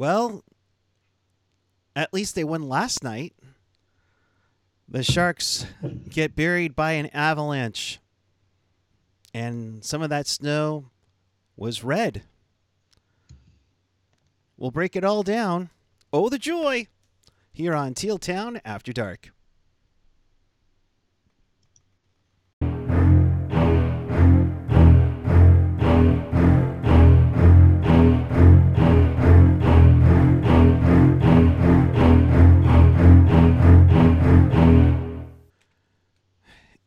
Well, at least they won last night. The Sharks get buried by an avalanche. And some of that snow was red. We'll break it all down. Oh, the joy! Here on Teal Town After Dark.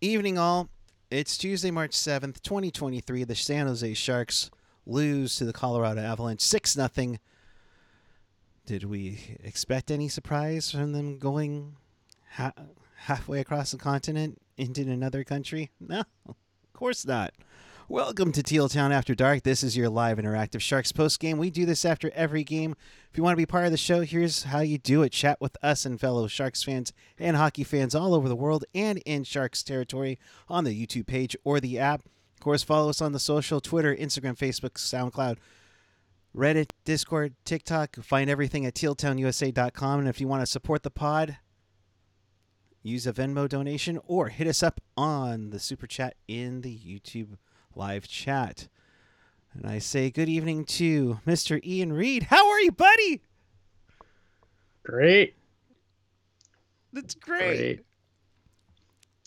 Evening, all. It's Tuesday, March 7th, 2023. The San Jose Sharks lose to the Colorado Avalanche 6 0. Did we expect any surprise from them going ha- halfway across the continent into another country? No, of course not. Welcome to Teal Town After Dark. This is your live interactive Sharks post game. We do this after every game. If you want to be part of the show, here's how you do it. Chat with us and fellow Sharks fans and hockey fans all over the world and in Sharks territory on the YouTube page or the app. Of course, follow us on the social Twitter, Instagram, Facebook, SoundCloud, Reddit, Discord, TikTok. Find everything at tealtownusa.com. And if you want to support the pod, use a Venmo donation or hit us up on the super chat in the YouTube live chat. And I say good evening to Mr. Ian Reed. How are you, buddy? Great. That's great. Great.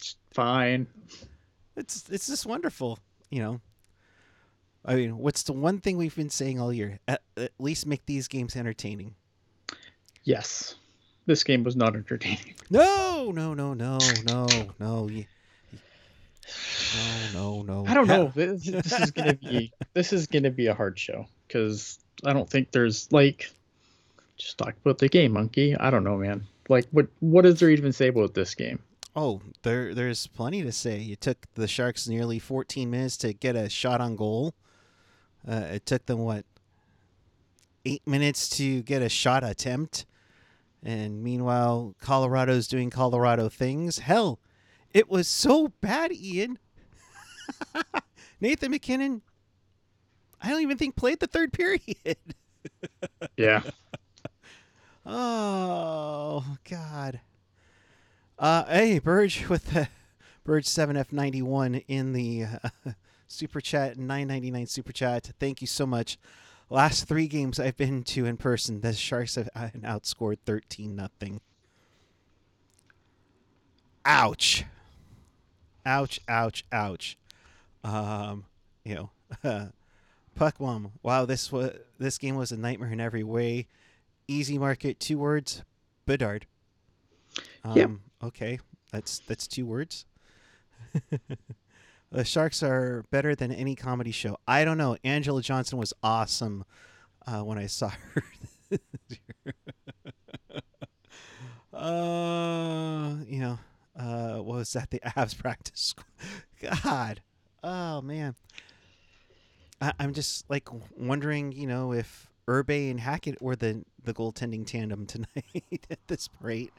Just fine. It's it's just wonderful, you know. I mean, what's the one thing we've been saying all year? At, at least make these games entertaining. Yes. This game was not entertaining. No, no, no, no, no, no. You, no, no, no. I don't know. This, this is gonna be this is gonna be a hard show because I don't think there's like just talk about the game, monkey. I don't know, man. Like what what is there even say about this game? Oh, there there's plenty to say. It took the Sharks nearly 14 minutes to get a shot on goal. Uh, it took them what eight minutes to get a shot attempt, and meanwhile Colorado's doing Colorado things. Hell, it was so bad, Ian. Nathan MacKinnon, I don't even think played the third period. Yeah. oh God. Uh, hey, Burge with the Burge Seven F ninety one in the uh, super chat nine ninety nine super chat. Thank you so much. Last three games I've been to in person, the Sharks have uh, outscored thirteen nothing. Ouch. Ouch! Ouch! Ouch! Um, you know, Puckwom. Wow, this was this game was a nightmare in every way. Easy market, two words. Bedard. Um, Yep. Okay, that's that's two words. the Sharks are better than any comedy show. I don't know. Angela Johnson was awesome uh, when I saw her. uh, you know, uh, what was that? The abs practice. God, oh man. I, I'm just like wondering, you know, if Urbe and Hackett were the the goaltending tandem tonight at this rate.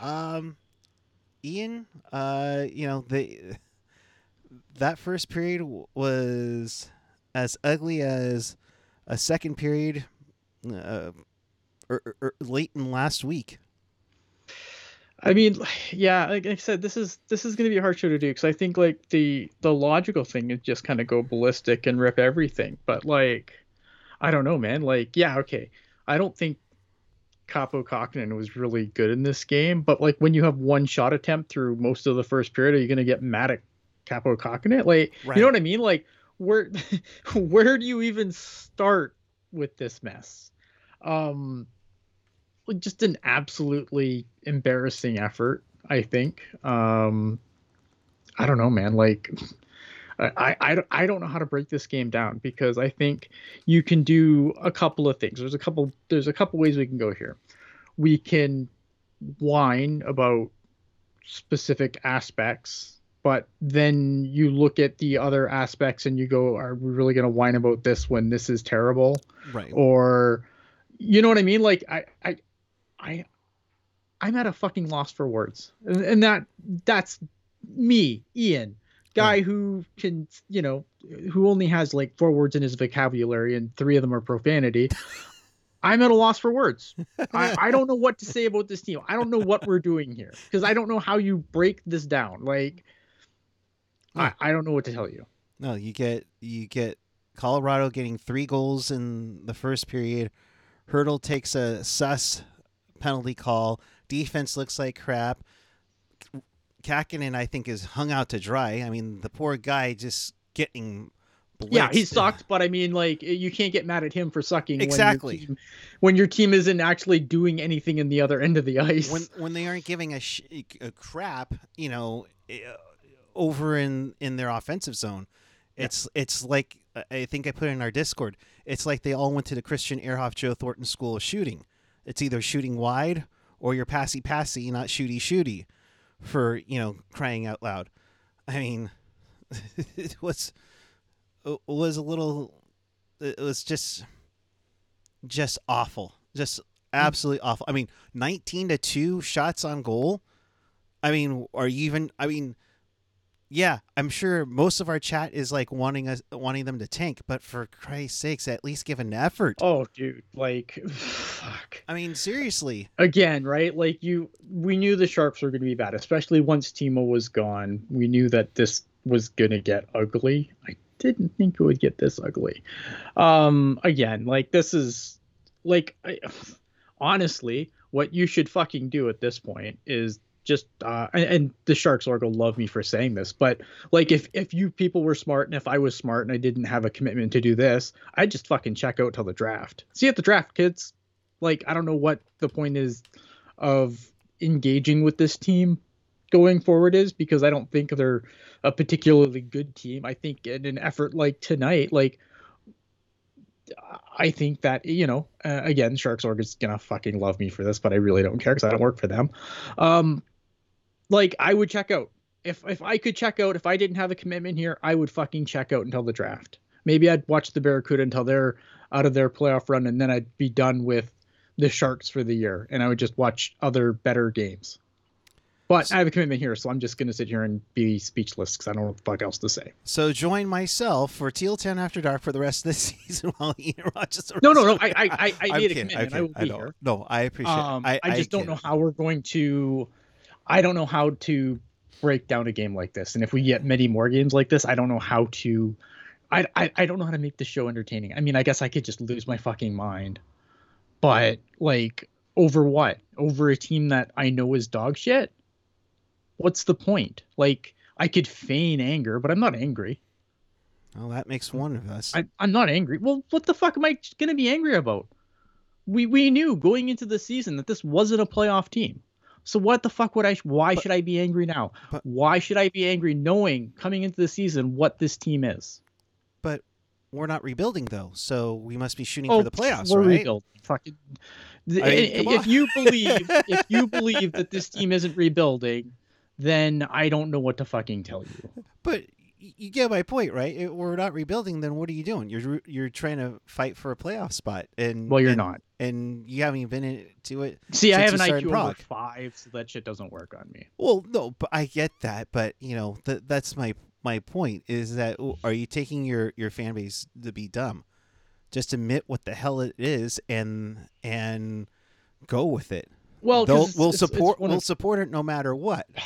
Um, Ian, uh, you know the that first period was as ugly as a second period, uh, er, er, er, late in last week. I mean, yeah, like I said, this is this is gonna be a hard show to do because I think like the the logical thing is just kind of go ballistic and rip everything. But like, I don't know, man. Like, yeah, okay, I don't think Kaapo Kähkönen was really good in this game. But like, when you have one shot attempt through most of the first period, are you gonna get mad at Kaapo Kähkönen? Like, Right. you know what I mean? Like, where where do you even start with this mess? Um, just an absolutely embarrassing effort i think um i don't know man like I, I, I don't- I don't know how to break this game down because I think you can do a couple of things. There's a couple there's a couple ways we can go here. We can whine about specific aspects, but then you look at the other aspects and you go, are we really going to whine about this when this is terrible? Right. or you know what I mean? Like I I I I'm at a fucking loss for words, and, and that that's me, Ian, guy who can you know who only has like four words in his vocabulary and three of them are profanity. I'm at a loss for words. I, I don't know what to say about this team. I don't know what we're doing here because I don't know how you break this down. Like, I, I don't know what to tell you. No, you get you get Colorado getting three goals in the first period. Hertl takes a sus penalty call. Defense looks like crap. Kähkönen, I think, is hung out to dry. I mean, the poor guy just getting. Blitzed. Yeah, he sucked, but I mean, like, you can't get mad at him for sucking. Exactly. When your team, when your team isn't actually doing anything in the other end of the ice. When when they aren't giving a, sh- a crap, you know, eh, over in in their offensive zone, it's yeah. it's like I think I put in our Discord. It's like they all went to the Christian Ehrhoff Joe Thornton School of Shooting. It's either shooting wide or you're passy passy, not shooty shooty, for you know crying out loud. I mean, it was it was a little. It was just just awful, just absolutely awful. I mean, nineteen to two shots on goal. I mean, are you even? I mean yeah, I'm sure most of our chat is like wanting us wanting them to tank, but for Christ's sakes, at least give an effort. Oh, dude, like, fuck. I mean, seriously. Again, right? Like you, we knew the Sharks were going to be bad, especially once Timo was gone. We knew that this was going to get ugly. I didn't think it would get this ugly. Um, again, like this is like, I, honestly, what you should fucking do at this point is just uh, and, and, the Sharks org gonna love me for saying this, but like if if you people were smart and if I was smart and I didn't have a commitment to do this, I'd just fucking check out till the draft. See you at the draft, kids. Like I don't know what the point is of engaging with this team going forward is because I don't think they're a particularly good team. I think in an effort like tonight, like I think that you know, uh, again, Sharks org is gonna fucking love me for this, but I really don't care because I don't work for them. Um, like I would check out if if I could check out if I didn't have a commitment here, I would fucking check out until the draft. Maybe I'd watch the Barracuda until they're out of their playoff run, and then I'd be done with the Sharks for the year, and I would just watch other better games. But I have a commitment here, so I'm just going to sit here and be speechless because I don't know what the fuck else to say. So join myself for Teal Town After Dark for the rest of the season while Ian Rochester. No, no, no. I, I, I made a commitment. I will be I here. No, I appreciate. Um, I, I just don't know how we're going to. I don't know how to break down a game like this, and if we get many more games like this, I don't know how to. I, I, I don't know how to make the show entertaining. I mean, I guess I could just lose my fucking mind, but like over what? Over a team that I know is dog shit what's the point? Like I could feign anger, but I'm not angry. Well, that makes one of us. I, I'm not angry. Well, what the fuck am I gonna be angry about? We we knew going into the season that this wasn't a playoff team. So what the fuck would I? Why but, should I be angry now? But, why should I be angry knowing coming into the season what this team is? But we're not rebuilding though, so we must be shooting oh, for the playoffs, we're right? Rebuilding. Fucking. I mean, if you believe if you believe that this team isn't rebuilding, then I don't know what to fucking tell you. But you get my point, right? If we're not rebuilding, then what are you doing? You're you're trying to fight for a playoff spot, and well, you're and, not, and you haven't even been into it. See, I have an IQ over five, so that shit doesn't work on me. Well, no, but I get that, but you know, th- that's my my point is that are you taking your your fan base to be dumb? Just admit what the hell it is and and go with it. Well, They'll, we'll it's, support it's we'll of, support it no matter what.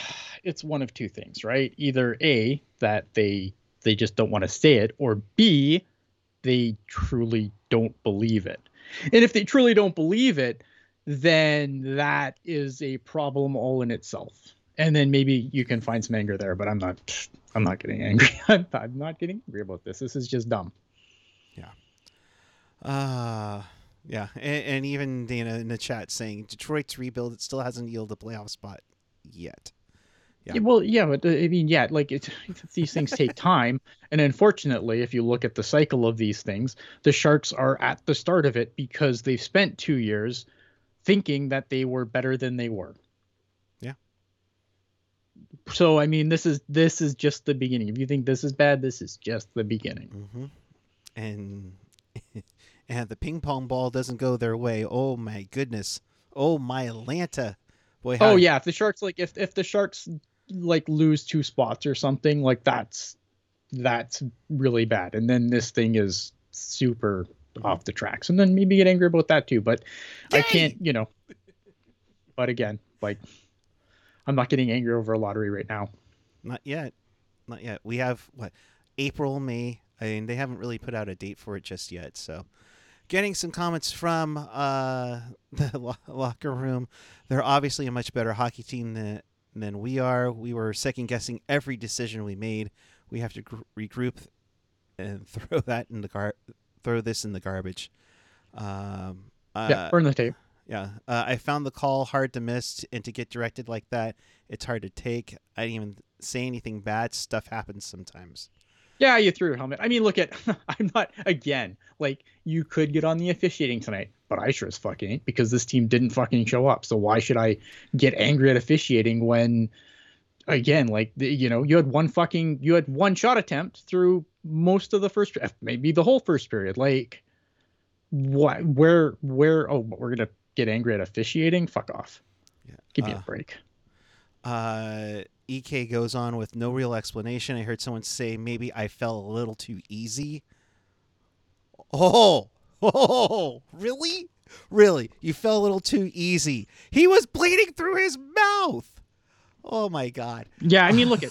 It's one of two things, right? Either a that they they just don't want to say it, or b they truly don't believe it. And if they truly don't believe it, then that is a problem all in itself. And then maybe you can find some anger there, but I'm not I'm not getting angry. I'm, I'm not getting angry about this. This is just dumb. Yeah. Uh yeah, and, and, even Dana in the chat saying Detroit's rebuild it still hasn't yielded a playoff spot yet. Yeah. yeah well, yeah, but uh, I mean, yeah, like it, these things take time, and unfortunately, if you look at the cycle of these things, the Sharks are at the start of it because they've spent two years thinking that they were better than they were. Yeah. So I mean, this is this is just the beginning. If you think this is bad, this is just the beginning. Mm-hmm. And and the ping pong ball doesn't go their way. Oh my goodness. Oh my Atlanta. Boy, how... Oh yeah, if the Sharks like if if the Sharks like lose two spots or something, like that's that's really bad. And then this thing is super off the tracks, and then maybe get angry about that too. But! I can't, you know. But again, like, I'm not getting angry over a lottery right now. Not yet, not yet. We have what April, May. I mean, they haven't really put out a date for it just yet. So, getting some comments from uh, the lo- locker room. They're obviously a much better hockey team than than we are. We were second guessing every decision we made. We have to gr- regroup and throw that in the car, throw this in the garbage. Um, uh, yeah, burn the tape. Yeah, uh, I found the call hard to miss, and to get directed like that, it's hard to take. I didn't even say anything bad. Stuff happens sometimes. Yeah, you threw your helmet. I mean, look at. I'm not again. Like you could get on the officiating tonight, but I sure as fucking ain't because this team didn't fucking show up. So why should I get angry at officiating when, again, like you know, you had one fucking, you had one shot attempt through most of the first, maybe the whole first period. Like, what? Where? Where? Oh, we're gonna get angry at officiating? Fuck off. Yeah. Give me uh, a break. Uh, EK goes on with no real explanation. I heard someone say maybe I fell a little too easy. Oh, oh, really? Really? You fell a little too easy. He was bleeding through his mouth. Oh my god. Yeah, I mean, look at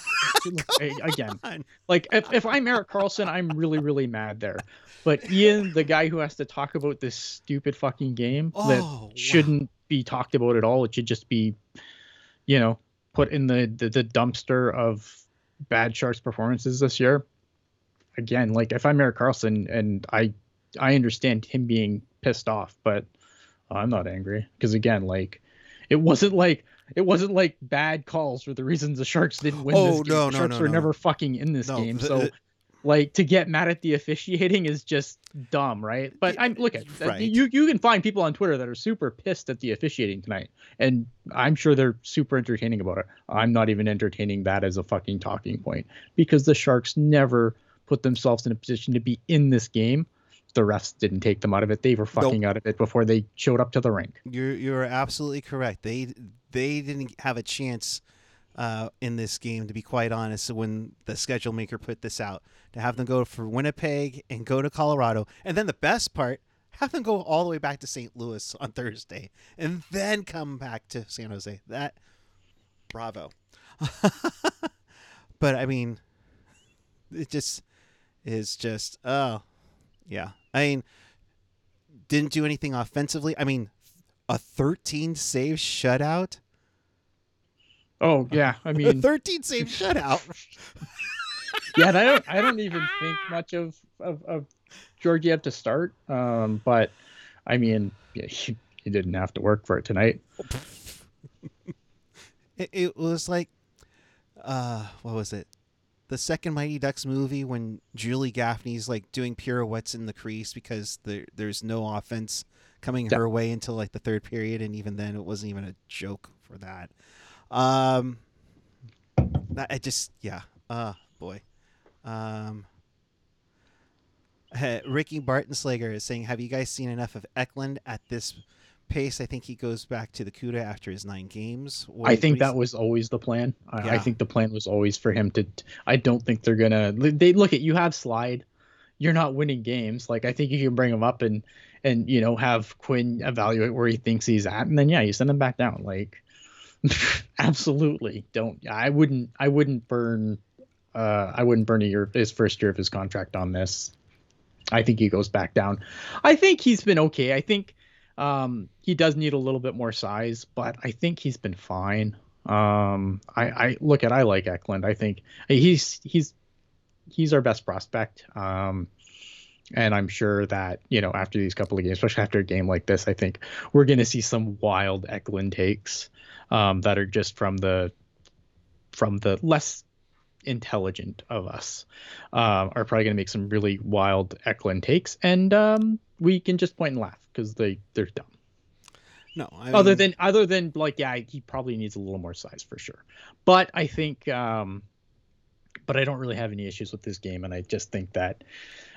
again. Like if, if I'm Erik Karlsson, I'm really really mad there. But Ian, the guy who has to talk about this stupid fucking game oh, that shouldn't wow. be talked about at all. It should just be, you know, put in the, the the dumpster of bad Sharks performances this year. Again, like if I'm Erik Karlsson and I I understand him being pissed off, but I'm not angry because again, like it wasn't like it wasn't like bad calls for the reasons the Sharks didn't win oh, this game. No, the Sharks no, were no. never fucking in this game. So like to get mad at the officiating is just dumb, right? But I'm look at uh, right. you you can find people on Twitter that are super pissed at the officiating tonight. And I'm sure they're super entertaining about it. I'm not even entertaining that as a fucking talking point because the Sharks never put themselves in a position to be in this game the refs didn't take them out of it. They were fucking nope. out of it before they showed up to the rink. You're you're absolutely correct. They they didn't have a chance uh, in this game, to be quite honest. When the schedule maker put this out, to have them go for Winnipeg and go to Colorado, and then the best part, have them go all the way back to St. Louis on Thursday, and then come back to San Jose. That bravo. but I mean, it just is just oh yeah I mean, didn't do anything offensively. I mean, a 13 save shutout. Oh yeah, I mean, 13 save shutout. yeah, I don't. I don't even think much of of, of Georgiev to start. Um, but I mean, yeah, he, he didn't have to work for it tonight. it, it was like, uh, what was it? the second Mighty Ducks movie when Julie Gaffney's like doing pirouettes in the crease because there there's no offense coming her way until like the third period, and even then it wasn't even a joke for that. Um, I just yeah, uh boy. Um, Ricky Bartonslager is saying, "Have you guys seen enough of Eklund at this pace, I think he goes back to the CUDA after his nine games. What, I think that was always the plan. I, yeah. I, think the plan was always for him to. I don't think they're gonna. They look at you have slide. You're not winning games. Like I think you can bring him up and and you know have Quinn evaluate where he thinks he's at, and then yeah, you send him back down. Like absolutely don't. I wouldn't. I wouldn't burn. Uh, I wouldn't burn a year his first year of his contract on this. I think he goes back down. I think he's been okay. I think um, he does need a little bit more size, but I think he's been fine. Um, I, I look at I like Eklund. I think he's he's he's our best prospect. Um, and I'm sure that you know after these couple of games, especially after a game like this, I think we're going to see some wild Eklund takes um, that are just from the from the less intelligent of us uh, are probably going to make some really wild Eklund takes, and um, we can just point and laugh because they they're dumb. No, I other than other than like yeah, he probably needs a little more size for sure. But I think, um, but I don't really have any issues with this game, and I just think that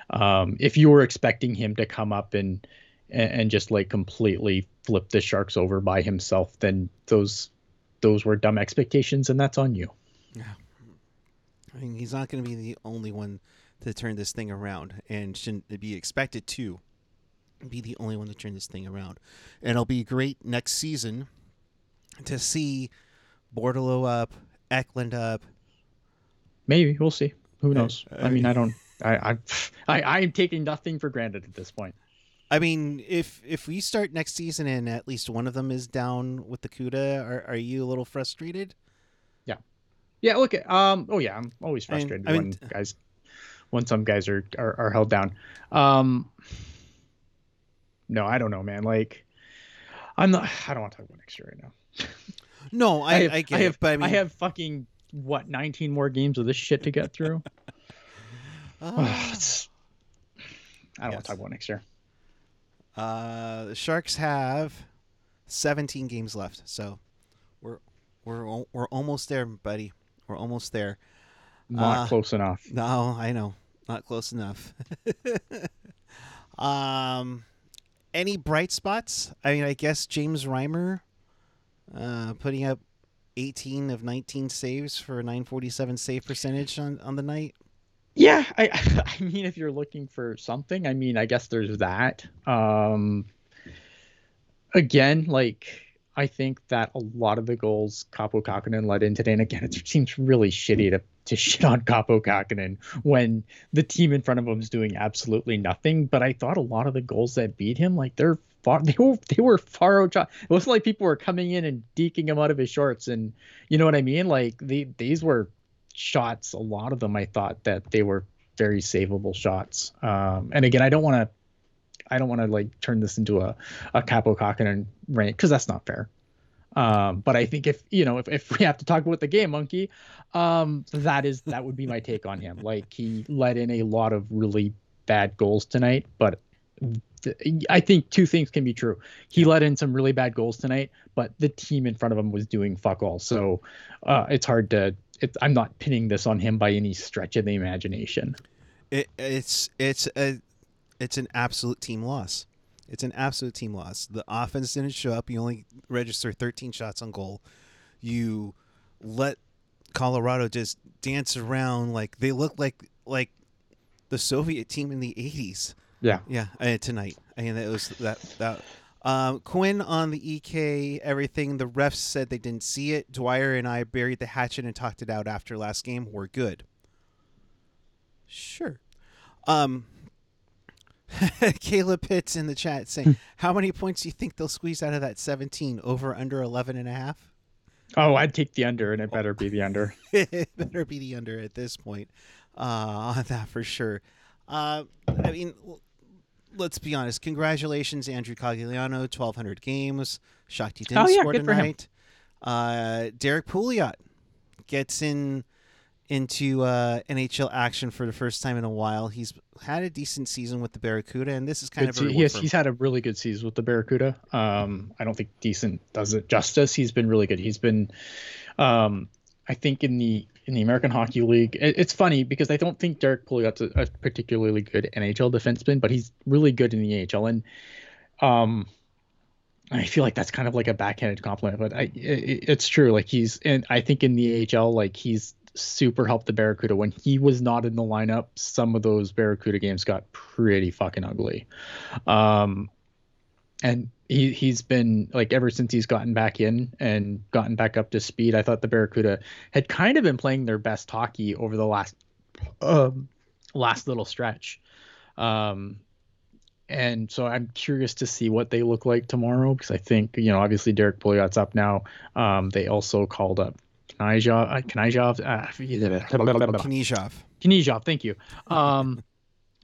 um, if you were expecting him to come up and and just like completely flip the Sharks over by himself, then those those were dumb expectations, and that's on you. Yeah, I mean he's not going to be the only one to turn this thing around, and shouldn't be expected to be the only one to turn this thing around. And it'll be great next season to see Bordeleau up, Eklund up. Maybe we'll see. Who Uh, knows? I mean, I don't. I I I I'm taking nothing for granted at this point. I mean, if if we start next season and at least one of them is down with the CUDA, are, are you a little frustrated? Yeah. Yeah. Look. at- Um. Oh yeah. I'm always I mean- frustrated I mean- when guys, when some guys are, are are held down. Um. No, I don't know, man. Like, I'm not. I don't want to talk about next year right now. No, I, I, have, get have, it, but I mean, have fucking what 19 more games of this shit to get through. It's- I don't want to talk about next year. Uh, the Sharks have 17 games left, so we're we're we're almost there, buddy. We're almost there. Not Uh, close enough. No, I know, not close enough. um, any bright spots? I mean, I guess James Reimer, uh, putting up 18 of 19 saves for a 947 save percentage on on the night. Yeah, I I mean if you're looking for something, I mean I guess there's that. Um again, like I think that a lot of the goals Kaapo Kähkönen let in today, and again, it seems really shitty to to shit on Kaapo Kähkönen when the team in front of him is doing absolutely nothing. But I thought a lot of the goals that beat him, like they're far they were they were far out. It wasn't like people were coming in and deking him out of his shorts, and you know what I mean. Like the these were shots. A lot of them, I thought that they were very savable shots. Um, and again, I don't want to. I don't want to like turn this into a a Kaapo Kähkönen rant because that's not fair. Um, but I think if you know if, if we have to talk about the game monkey, um, that is that would be my take on him. Like he let in a lot of really bad goals tonight, but th- I think two things can be true. He let in some really bad goals tonight, but the team in front of him was doing fuck all. So uh, it's hard to. It's, I'm not pinning this on him by any stretch of the imagination. It, it's it's a it's an absolute team loss. It's an absolute team loss. The offense didn't show up. You only registered 13 shots on goal. You let Colorado just dance around like they look like like the Soviet team in the 80s. Yeah. Yeah, uh, tonight. I mean, it was that that. Um, Quinn on the EK, everything. The refs said they didn't see it. Dwyer and I buried the hatchet and talked it out after last game. We're good. Sure. Um, Caleb Pitts in the chat saying, "How many points do you think they'll squeeze out of that 17? Over under 11 and a half? Oh, I'd take the under, and it better be the under. it better be the under at this point uh, on that for sure. Uh, I mean, l- let's be honest. Congratulations, Andrew Cogliano, 1,200 games. Shocked he didn't Oh, yeah, score good for him. tonight. Uh, Derrick Pouliot gets in into uh, NHL action for the first time in a while. He's had a decent season with the Barracuda, and this is kind Good of a se- he has, for him. he's had a really good season with the Barracuda. Um, I don't think decent does it justice. He's been really good. He's been, um, I think in the in the American Hockey League, it, it's funny because I don't think Derrick Pouliot's a, a particularly good NHL defenseman, but he's really good in the AHL. And um, I feel like that's kind of like a backhanded compliment, but I it, it's true. Like he's and I think in the AHL, like he's super helped the Barracuda when he was not in the lineup. Some of those Barracuda games got pretty fucking ugly. Um, and he he's been like ever since he's gotten back in and gotten back up to speed. I thought the Barracuda had kind of been playing their best hockey over the last um, last little stretch. Um, and so I'm curious to see what they look like tomorrow because I think you know obviously Derrick Pouliot's up now. Um, they also called up Knyzhov, uh, Knyzhov, uh, Knyzhov. Knyzhov, thank you. Um,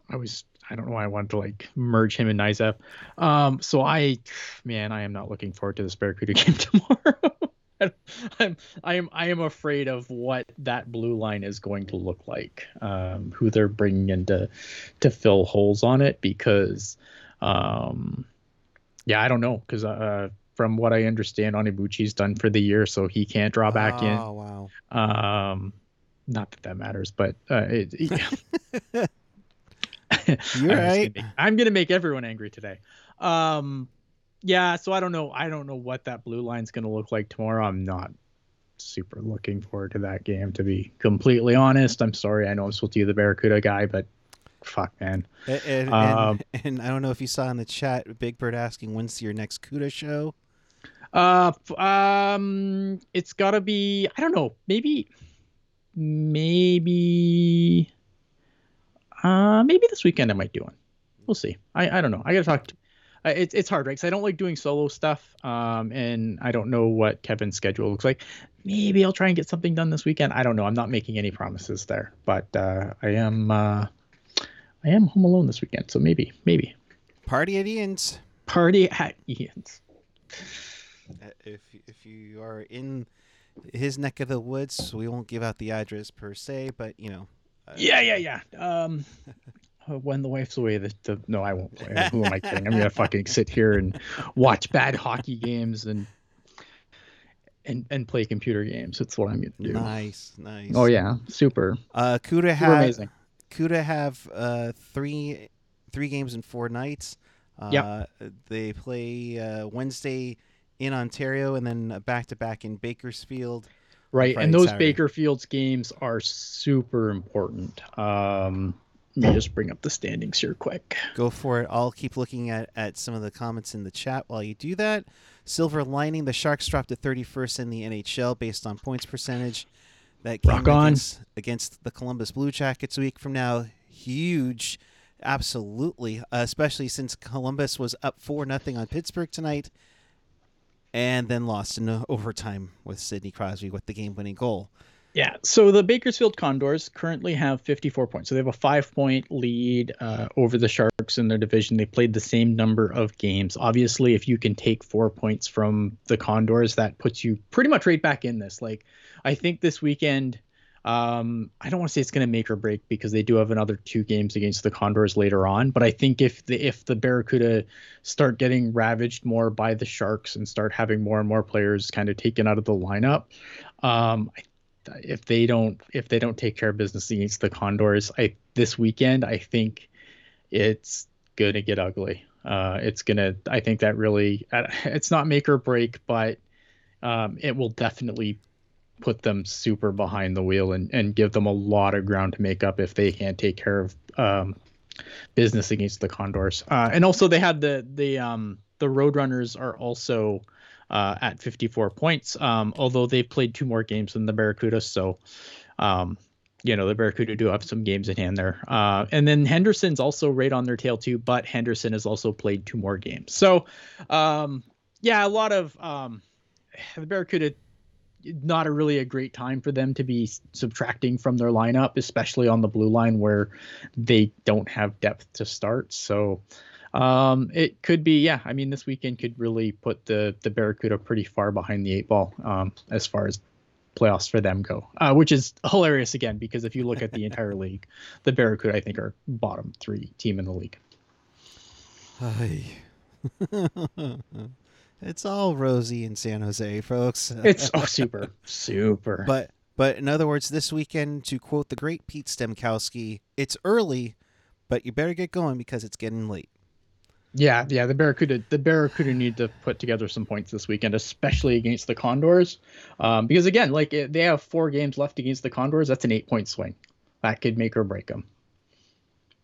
I was I don't know why I wanted to like merge him and Nizev. Um, so I, man, I am not looking forward to this Barracuda game tomorrow. I'm I am I am afraid of what that blue line is going to look like. Um, who they're bringing in to to fill holes on it because, um, yeah, I don't know because uh, from what I understand, Onibuchi's done for the year, so he can't draw back in. Oh wow. Um, not that that matters, but uh, it, You're I'm right. gonna make- I'm gonna make everyone angry today. Um, yeah, so I don't know. I don't know what that blue line's gonna look like tomorrow. I'm not super looking forward to that game, to be completely honest. I'm sorry. I know I'm supposed to be the Barracuda guy, but fuck, man. And, and, Um, and, and I don't know if you saw in the chat, Big Bird asking when's your next CUDA show. Uh, um, it's gotta be. I don't know. Maybe, maybe, uh, maybe this weekend I might do one. We'll see. I, I don't know. I gotta talk. To, it's it's hard, right? Because I don't like doing solo stuff. Um, and I don't know what Kevin's schedule looks like. Maybe I'll try and get something done this weekend. I don't know. I'm not making any promises there, but uh, I am. Uh, I am home alone this weekend, so maybe, maybe Party at Ian's. party at Ian's. Uh, If if you are in his neck of the woods, we won't give out the address per se, but you know. Yeah, yeah, yeah. Um, uh, when the wife's away, the, the no, I won't. play. Who am I kidding? I'm gonna fucking sit here and watch bad hockey games and and and play computer games. That's what I'm gonna do. Nice, nice. Oh yeah, super, Uh, CUDA super have amazing. CUDA have uh three three games in four nights. Uh, Yep. They play uh, Wednesday in Ontario and then back to back in Bakersfield. Right, Friday, and those. Bakerfields games are super important. Um, let me just bring up the standings here quick. Go for it. I'll keep looking at, at some of the comments in the chat while you do that. Silver lining: the Sharks dropped to 31st in the NHL based on points percentage. That game Rock on. against, against the Columbus Blue Jackets a week from now, huge, absolutely. Uh, especially since Columbus was up four nothing on Pittsburgh tonight, and then lost in overtime with Sidney Crosby with the game-winning goal. Yeah. So the Bakersfield Condors currently have 54 points. So they have a five point lead uh, over the Sharks in their division. They played the same number of games. Obviously, if you can take four points from the Condors, that puts you pretty much right back in this. Like, I think this weekend, um, I don't want to say it's going to make or break because they do have another two games against the Condors later on. But I think if the if the Barracuda start getting ravaged more by the Sharks and start having more and more players kind of taken out of the lineup, um, if they don't if they don't take care of business against the Condors, I this weekend I think it's gonna get ugly. Uh, it's gonna I think that really it's not make or break, but um, it will definitely put them super behind the wheel and, and give them a lot of ground to make up if they can't take care of um, business against the Condors. Uh, and also they had the the um, the Roadrunners are also uh, at 54 points, um, although they've played two more games than the Barracuda. So, um, you know, the Barracuda do have some games in hand there. Uh, and then Henderson's also right on their tail too, but Henderson has also played two more games. So, um, yeah, a lot of um, the Barracuda. Not a really a great time for them to be subtracting from their lineup, especially on the blue line where they don't have depth to start. So, um, it could be, yeah. I mean, this weekend could really put the the Barracuda pretty far behind the eight ball um, as far as playoffs for them go, uh, which is hilarious again because if you look at the entire league, the Barracuda I think are bottom three team in the league. Ay. it's all rosy in San Jose, folks. It's oh super super. But but in other words, this weekend, to quote the great Pete Stemkowski, it's early, but you better get going because it's getting late. Yeah, yeah, the Barracuda the Barracuda need to put together some points this weekend, especially against the Condors, um, because again, like they have four games left against the Condors. That's an eight point swing, that could make or break them.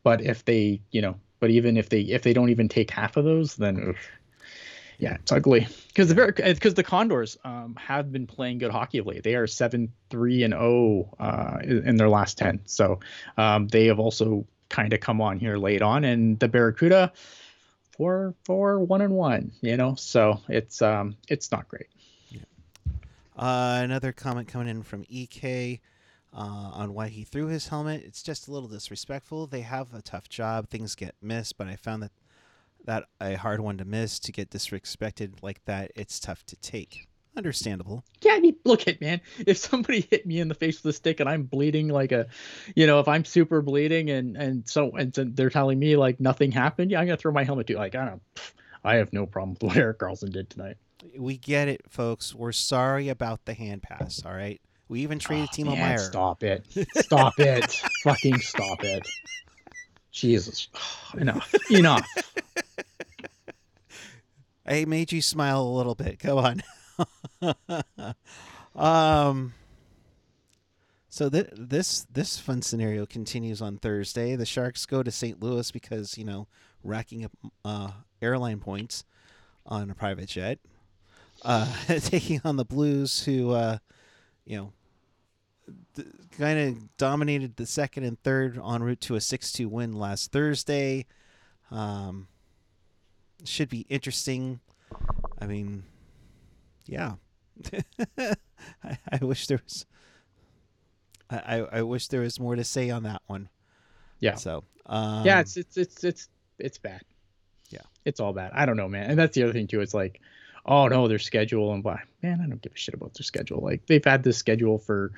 But if they, you know, but even if they if they don't even take half of those, then oof. Yeah, it's ugly. Because the because the Condors um, have been playing good hockey lately. They are seven three and zero uh, in their last ten. So um, they have also kind of come on here late on, and the Barracuda four four one and one you know so it's um it's not great Uh, another comment coming in from EK uh, on why he threw his helmet. It's just a little disrespectful. They have a tough job. Things get missed, but I found that that a hard one to miss to get disrespected like that. It's tough to take. Understandable. yeah i mean look at man if somebody hit me in the face with a stick and i'm bleeding like a you know if i'm super bleeding and and so and so they're telling me like nothing happened yeah i'm gonna throw my helmet too like i don't i have no problem with what Erik Karlsson did tonight We get it, folks. We're sorry about the hand pass. All right. We even traded Oh, Timo man, Meier. stop it stop it fucking stop it jesus enough enough I made you smile a little bit. Go on. um. So th- this this fun scenario continues on Thursday. The Sharks go to St. Louis because you know racking up uh, airline points on a private jet, uh, taking on the Blues, who uh, you know kind of dominated the second and third en route to a six-two win last Thursday. Um, should be interesting. I mean, yeah. I, I wish there was. I, I, I wish there was more to say on that one. Yeah. So. Um, yeah, it's it's it's it's it's bad. Yeah. It's all bad. I don't know, man. And that's the other thing too. It's like, oh no, their schedule and why. Man, I don't give a shit about their schedule. Like they've had this schedule for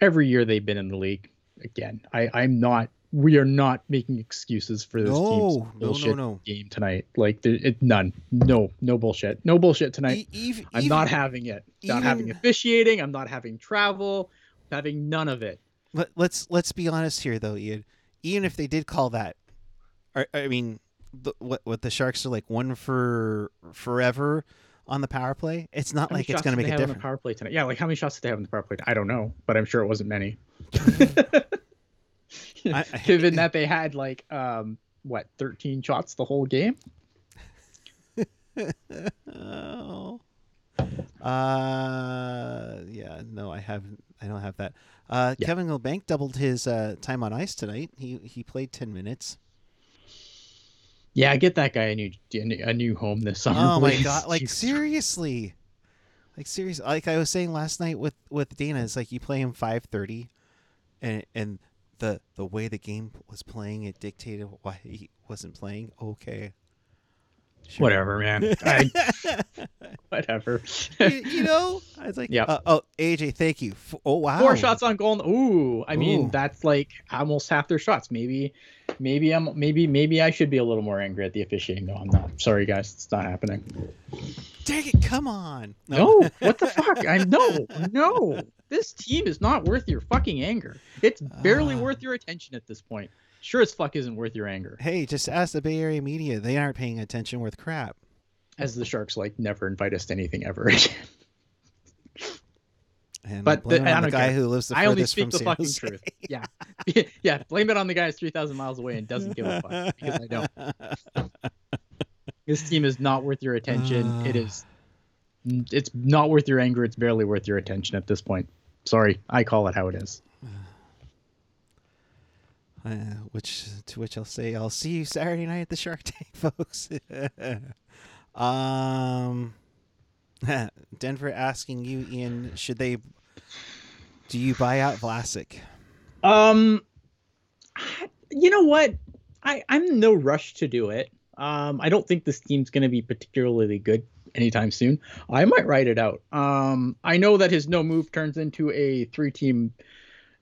every year they've been in the league. Again, I I'm not. We are not making excuses for this No, team's no, no, bullshit no. game tonight. Like there, it none. No, no bullshit. No bullshit tonight. E- ev- I'm not having it. Not having officiating. I'm not having travel. Having none of it. Let, let's let's be honest here, though, Ian. Even if they did call that, I, I mean, the, what what the Sharks are like one for forever on the power play. It's not like it's going to make a have difference. power play tonight? Yeah, like how many shots did they have on the power play? I don't know, but I'm sure it wasn't many. I- I- Given that they had like um what 13 shots the whole game. oh. Uh, yeah, no, I haven't. I don't have that. Uh, Yeah. Kevin Milbank doubled his uh, time on ice tonight. He he played ten minutes. Yeah, get that guy a new a new home this summer. Oh my god! Like Jesus. seriously, like seriously. Like I was saying last night with with Dana, it's like you play him five thirty, and and the the way the game was playing, it dictated why he wasn't playing. Okay, Sure. Whatever, man. I, whatever. you, you know, I was like, Yep. uh, oh, AJ, thank you. F- Oh wow, Four shots on goal. Ooh, I mean that's like almost half their shots. Maybe, maybe I'm maybe maybe I should be a little more angry at the officiating. No, I'm not. Sorry, guys, it's not happening. Dang it! Come on. No, what the fuck? I know, no. This team is not worth your fucking anger. It's barely Ah. worth your attention at this point. Sure as fuck isn't worth your anger. Hey, just ask the Bay Area media. They aren't paying attention worth crap. As the Sharks like never invite us to anything ever again. And But the- it I on the don't guy care. who lives the I only speak the fucking Jose. truth. Yeah, yeah. Blame it on the guy who's three thousand miles away and doesn't give a fuck because I don't. This team is not worth your attention. it Ah. is. It's not worth your anger. It's barely worth your attention at this point. Sorry, I call it how it is. Uh, which to which I'll say I'll see you Saturday night at the Shark Tank, folks. um, Denver asking you, Ian, should they? Do you buy out Vlasic? Um, you know what? I I'm no rush to do it. Um, I don't think this team's going to be particularly good anytime soon. I might write it out. Um, I know that his no move turns into a three team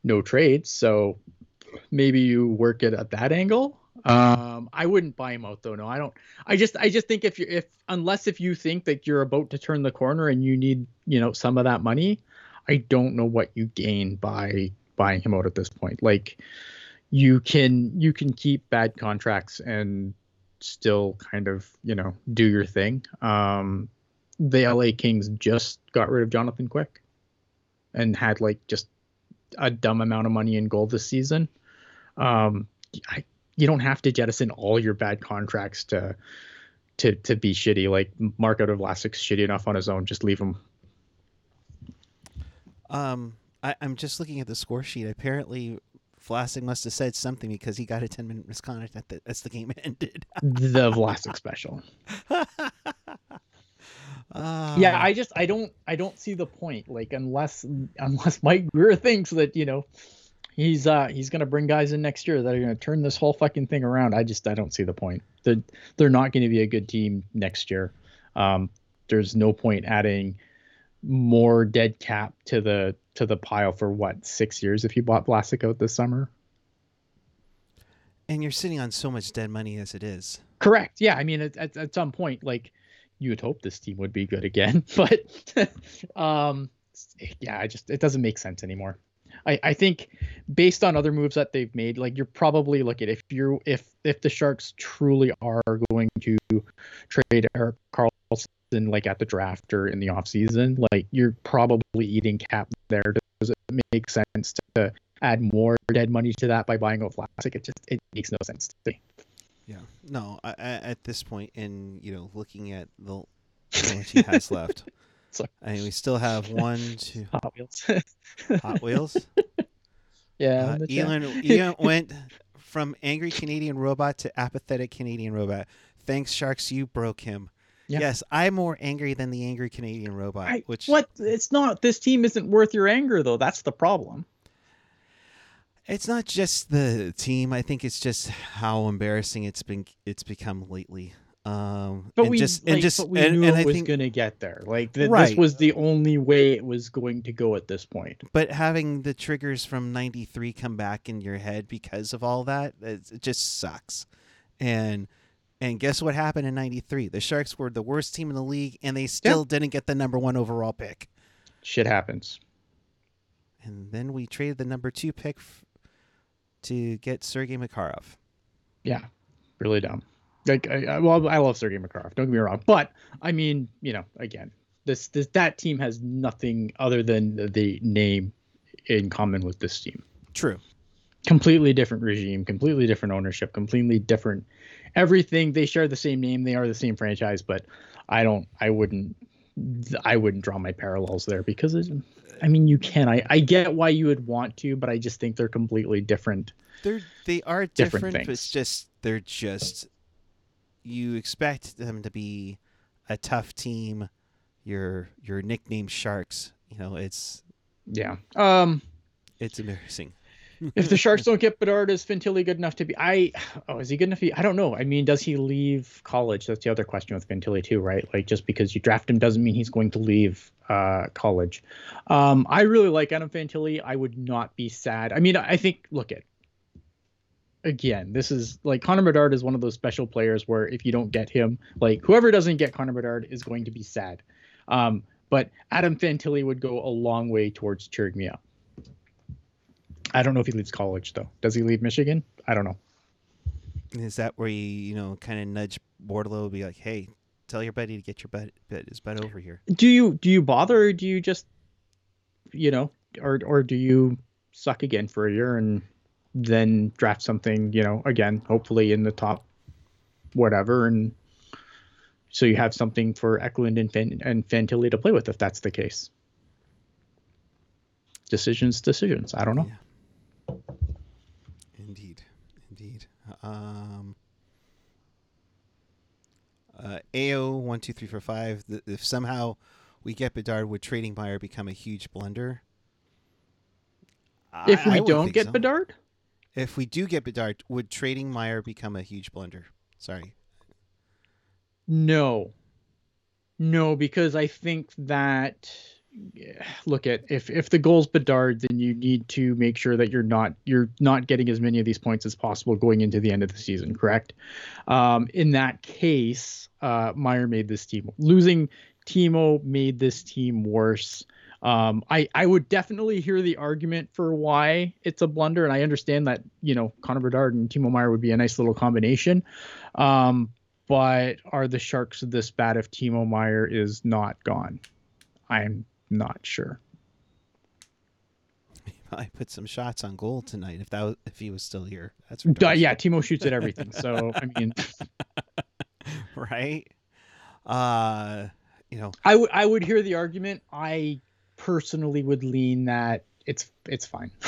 no trade, so maybe you work it at that angle. Um, I wouldn't buy him out though. No, I don't. I just I just think if you if unless if you think that you're about to turn the corner and you need you know some of that money, I don't know what you gain by buying him out at this point. Like you can you can keep bad contracts and still kind of you know do your thing. Um, the LA Kings just got rid of Jonathan Quick and had like just a dumb amount of money in gold this season. Um, I, you don't have to jettison all your bad contracts to to to be shitty. Like Mark out of Vlasic's shitty enough on his own. Just leave him. Um, I, I'm just looking at the score sheet. Apparently, Vlasic must have said something because he got a 10 minute misconduct at the, as the game ended. The Vlasic special. Uh, yeah i just i don't i don't see the point like unless unless mike grier thinks that you know he's uh he's gonna bring guys in next year that are gonna turn this whole fucking thing around i just i don't see the point they're, they're not gonna be a good team next year um there's no point adding more dead cap to the to the pile for what six years if you bought Vlasic out this summer and you're sitting on so much dead money as it is. Correct. Yeah. I mean, at, at, at some point, like you would hope this team would be good again, but um, yeah, I just it doesn't make sense anymore. I, I think based on other moves that they've made, like you're probably looking if you're if if the Sharks truly are going to trade Erik Karlsson like at the draft or in the offseason, like you're probably eating cap there. Does it make sense to add more dead money to that by buying out Vlasic. It just it makes no sense to me. Yeah. No, I, I, at this point, in you know, looking at the how much he has left, Sorry. I mean, we still have one, two Hot Wheels. Hot Wheels. yeah. Uh, in the chat. Elon, Elon went from angry Canadian robot to apathetic Canadian robot. Thanks, Sharks, you broke him. Yeah. Yes, I'm more angry than the angry Canadian robot. I- which what? It's not. This team isn't worth your anger, though. That's the problem. it's not just the team. I think it's just how embarrassing it's been. It's become lately. Um, But and we just like, and just we and, knew and it I was think, going to get there. Like th- this was the only way it was going to go at this point. but having the triggers from '93 come back in your head because of all that, it, it just sucks. And and guess what happened in '93? The Sharks were the worst team in the league, and they still didn't get the number one overall pick. Shit happens. And then we traded the number two pick f- to get Sergei Makarov. Yeah, really dumb. Like, I, I, well, I love Sergei Makarov. Don't get me wrong, but I mean, you know, again, this this that team has nothing other than the, the name in common with this team. True. Completely different regime, completely different ownership, completely different everything. They share the same name, they are the same franchise, but I don't, I wouldn't, I wouldn't draw my parallels there because it's, I mean, you can. I I get why you would want to, but I just think they're completely different. They're they are Different different, but it's things. just they're just you expect them to be a tough team. Your your nickname Sharks. You know, it's Yeah. Um. it's embarrassing. if the Sharks don't get Bedard, is Fantilli good enough to be? I oh, is he good enough? To be, I don't know. I mean, does he leave college? That's the other question with Fantilli too, right? Like just because you draft him doesn't mean he's going to leave uh, college. Um, I really like Adam Fantilli. I would not be sad. I mean, I think look at again. This is like Connor Bedard is one of those special players where if you don't get him, like whoever doesn't get Connor Bedard is going to be sad. Um, but Adam Fantilli would go a long way towards cheering me up. I don't know if he leaves college though. Does he leave Michigan? I don't know. Is that where you you know kind of nudge Bordeleau, be like, hey, tell your buddy to get your butt, butt his butt over here. Do you do you bother or do you just you know or or do you suck again for a year and then draft something, you know, again, hopefully in the top whatever and so you have something for Eklund and Fan, and Fantilli to play with if that's the case. Decisions, decisions. I don't know. Yeah. Indeed, indeed. Um, uh, AO one two three four five. th- If somehow we get Bedard, would trading Meier become a huge blunder? If we don't get so. Bedard, if we do get Bedard, would trading Meier become a huge blunder? Sorry. No. No, because I think that look at if if the goal's Bedard, then you need to make sure that you're not you're not getting as many of these points as possible going into the end of the season, correct? Um, in that case, uh, Meier made this team losing. Timo made this team worse. Um, I I would definitely hear the argument for why it's a blunder, and I understand that you know Connor Bedard and Timo Meier would be a nice little combination. Um, but are the Sharks this bad if Timo Meier is not gone? I'm not sure. I put some shots on goal tonight. If that was, if he was still here, that's Uh, yeah, Timo shoots at everything. So I mean, right. Uh, you know, I would I would hear the argument. I personally would lean that it's it's fine.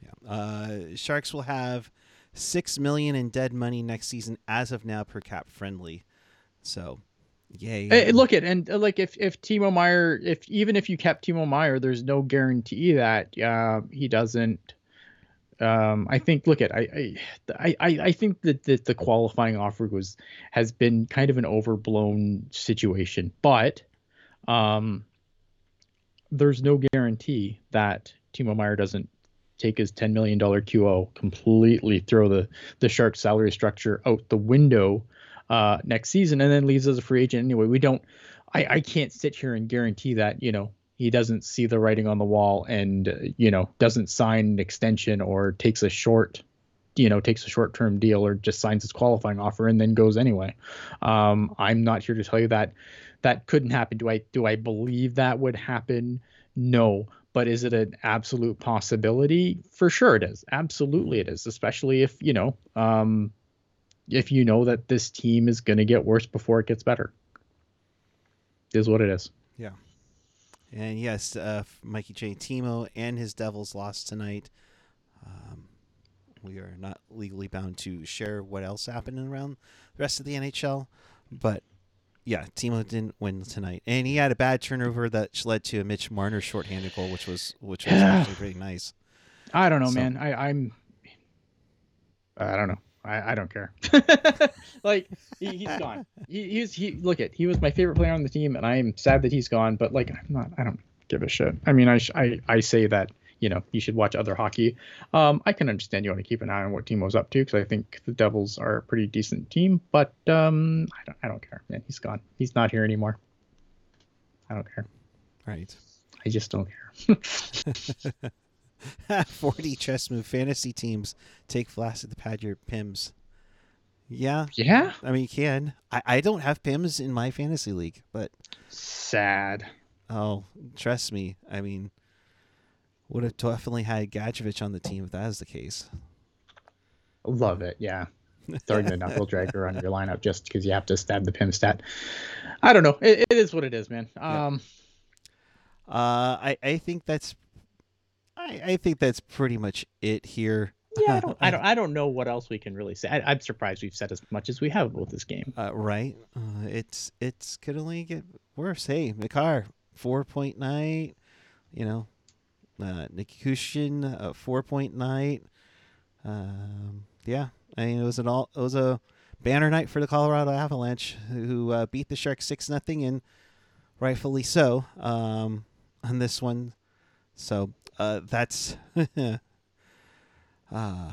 Yeah. Uh, Sharks will have six million in dead money next season as of now per cap friendly. So, yay. Hey, look at and uh, like if if Timo Meier if even if you kept Timo Meier, there's no guarantee that uh, he doesn't. Um, I think look at I I I, I think that, that the qualifying offer was has been kind of an overblown situation, but um, there's no guarantee that Timo Meier doesn't take his $10 million QO, completely throw the, the Sharks salary structure out the window uh, next season and then leaves as a free agent anyway. We don't, I, I can't sit here and guarantee that, you know, he doesn't see the writing on the wall and, uh, you know, doesn't sign an extension or takes a short, you know, takes a short term deal or just signs his qualifying offer and then goes anyway. Um, I'm not here to tell you that that couldn't happen. Do I, do I believe that would happen? No, but is it an absolute possibility? For sure it is. Absolutely it is, especially if, you know, um, if you know that this team is going to get worse before it gets better. Is what it is. Yeah. And yes, uh, Mikey J. Timo and his Devils lost tonight. Um, we are not legally bound to share what else happened around the rest of the NHL, but yeah, Timo didn't win tonight, and he had a bad turnover that led to a Mitch Marner shorthanded goal, which was which was actually pretty nice. I don't know, So- man. I, I'm. I don't know. I, I don't care. like he, he's gone. He, he's he. Look at he was my favorite player on the team, and I'm sad that he's gone. But like I'm not. I don't give a shit. I mean, I I I say that you know you should watch other hockey. Um, I can understand you want to keep an eye on what Timo's up to because I think the Devils are a pretty decent team. But um, I don't. I don't care, man. He's gone. He's not here anymore. I don't care. Right. I just don't care. 40 chess move fantasy teams take Flaccid to pad your Pims. Yeah, yeah. I mean you can. I, I don't have Pims in my fantasy league, but Sad. oh, trust me. I mean, would have definitely had Gadjovich on the team if that was the case. Love it. Yeah. Throwing the knuckle dragger on your lineup just because you have to stab the pim stat. I don't know. It, it is what it is, man. Yeah. Um, Uh, I I think that's I I think that's pretty much it here. yeah, I don't, I don't, I don't know what else we can really say. I, I'm surprised we've said as much as we have about this game. Uh, right. Uh, it's it's could only get worse. Hey, Makar, four point. You know, uh, Nichushkin, uh, four point night. Um, yeah, I mean it was an all it was a banner night for the Colorado Avalanche, who uh, beat the Sharks six nothing, and rightfully so. Um, on this one, so uh, that's. uh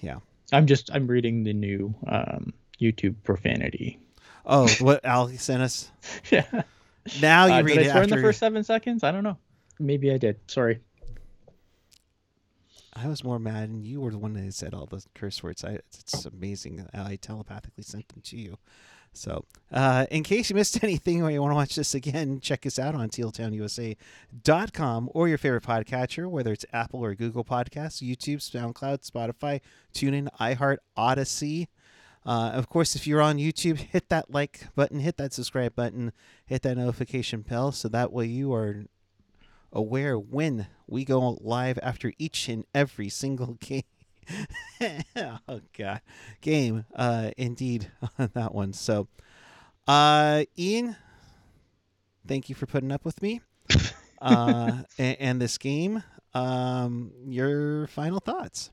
yeah. I'm just, I'm reading the new um, YouTube profanity. Oh, what Al sent us. yeah. Now you Uh, read did I it swear after. in the first seven seconds? I don't know. Maybe I did. Sorry. I was more mad, and you were the one that said all the curse words. I, it's amazing. I telepathically sent them to you. So, uh, in case you missed anything or you want to watch this again, check us out on tealtownusa.com or your favorite podcatcher, whether it's Apple or Google Podcasts, YouTube, SoundCloud, Spotify, TuneIn, iHeart, Odysee. Uh, of course, if you're on YouTube, hit that like button, hit that subscribe button, hit that notification bell, so that way you are aware when we go live after each and every single game. oh god, game. Uh, indeed on that one. So, uh, Ian, thank you for putting up with me. Uh, and, and this game. Um, your final thoughts.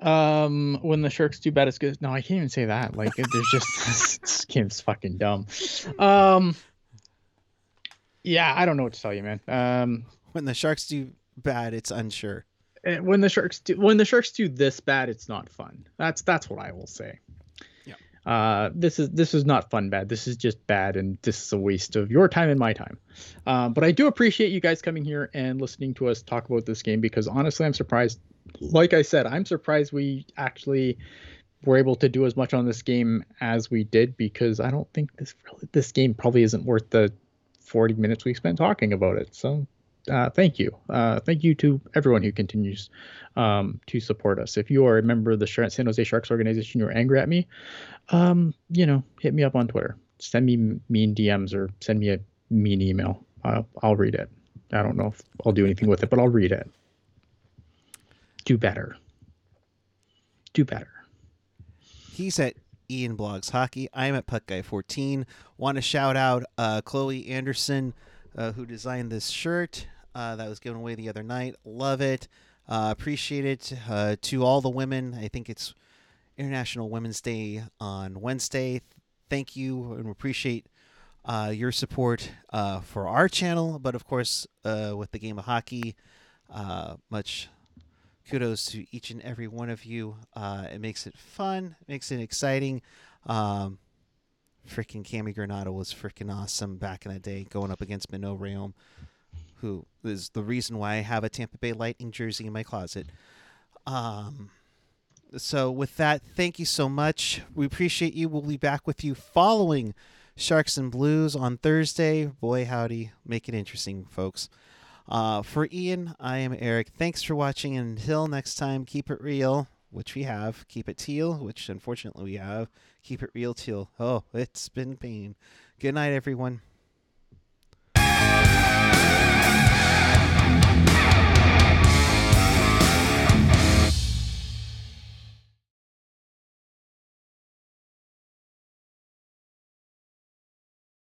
Um, when the Sharks do bad, it's good. No, I can't even say that. Like, it- there's just this game's fucking dumb. Um, yeah, I don't know what to tell you, man. Um, When the Sharks do bad, it's unsure. when the Sharks do when the Sharks do this bad, it's not fun. That's that's what I will say. Yeah. Uh, this is this is not fun bad. This is just bad, and this is a waste of your time and my time. Um, but I do appreciate you guys coming here and listening to us talk about this game because honestly, I'm surprised. Like I said, I'm surprised we actually were able to do as much on this game as we did because I don't think this really, this game probably isn't worth the 40 minutes we spent talking about it. So uh, thank you. Uh, thank you to everyone who continues um, to support us. If you are a member of the San Jose Sharks organization, you're angry at me, um, you know, hit me up on Twitter. Send me mean DMs or send me a mean email. I'll, I'll read it. I don't know if I'll do anything with it, but I'll read it. Do better. Do better. He at Ian Blogs Hockey. I'm at Puck Guy 14. Want to shout out uh, Chloe Anderson, uh, who designed this shirt uh, that was given away the other night. Love it. Uh, appreciate it. Uh, to all the women, I think it's International Women's Day on Wednesday. Thank you and appreciate uh, your support for our channel, but of course, with the game of hockey, much kudos to each and every one of you. Uh, it makes it fun, makes it exciting. Um, freaking Cammi Granato was freaking awesome back in the day, going up against Manon Rhéaume, who is the reason why I have a Tampa Bay Lightning jersey in my closet. Um, so with that, thank you so much. We appreciate you. We'll be back with you following Sharks and Blues on Thursday. Boy, howdy, make it interesting, folks. Uh, for Ian, I am Eric. Thanks for watching. And until next time, keep it real, which we have. Keep it teal, which unfortunately we have. Keep it real teal. Oh, it's been pain. Good night, everyone.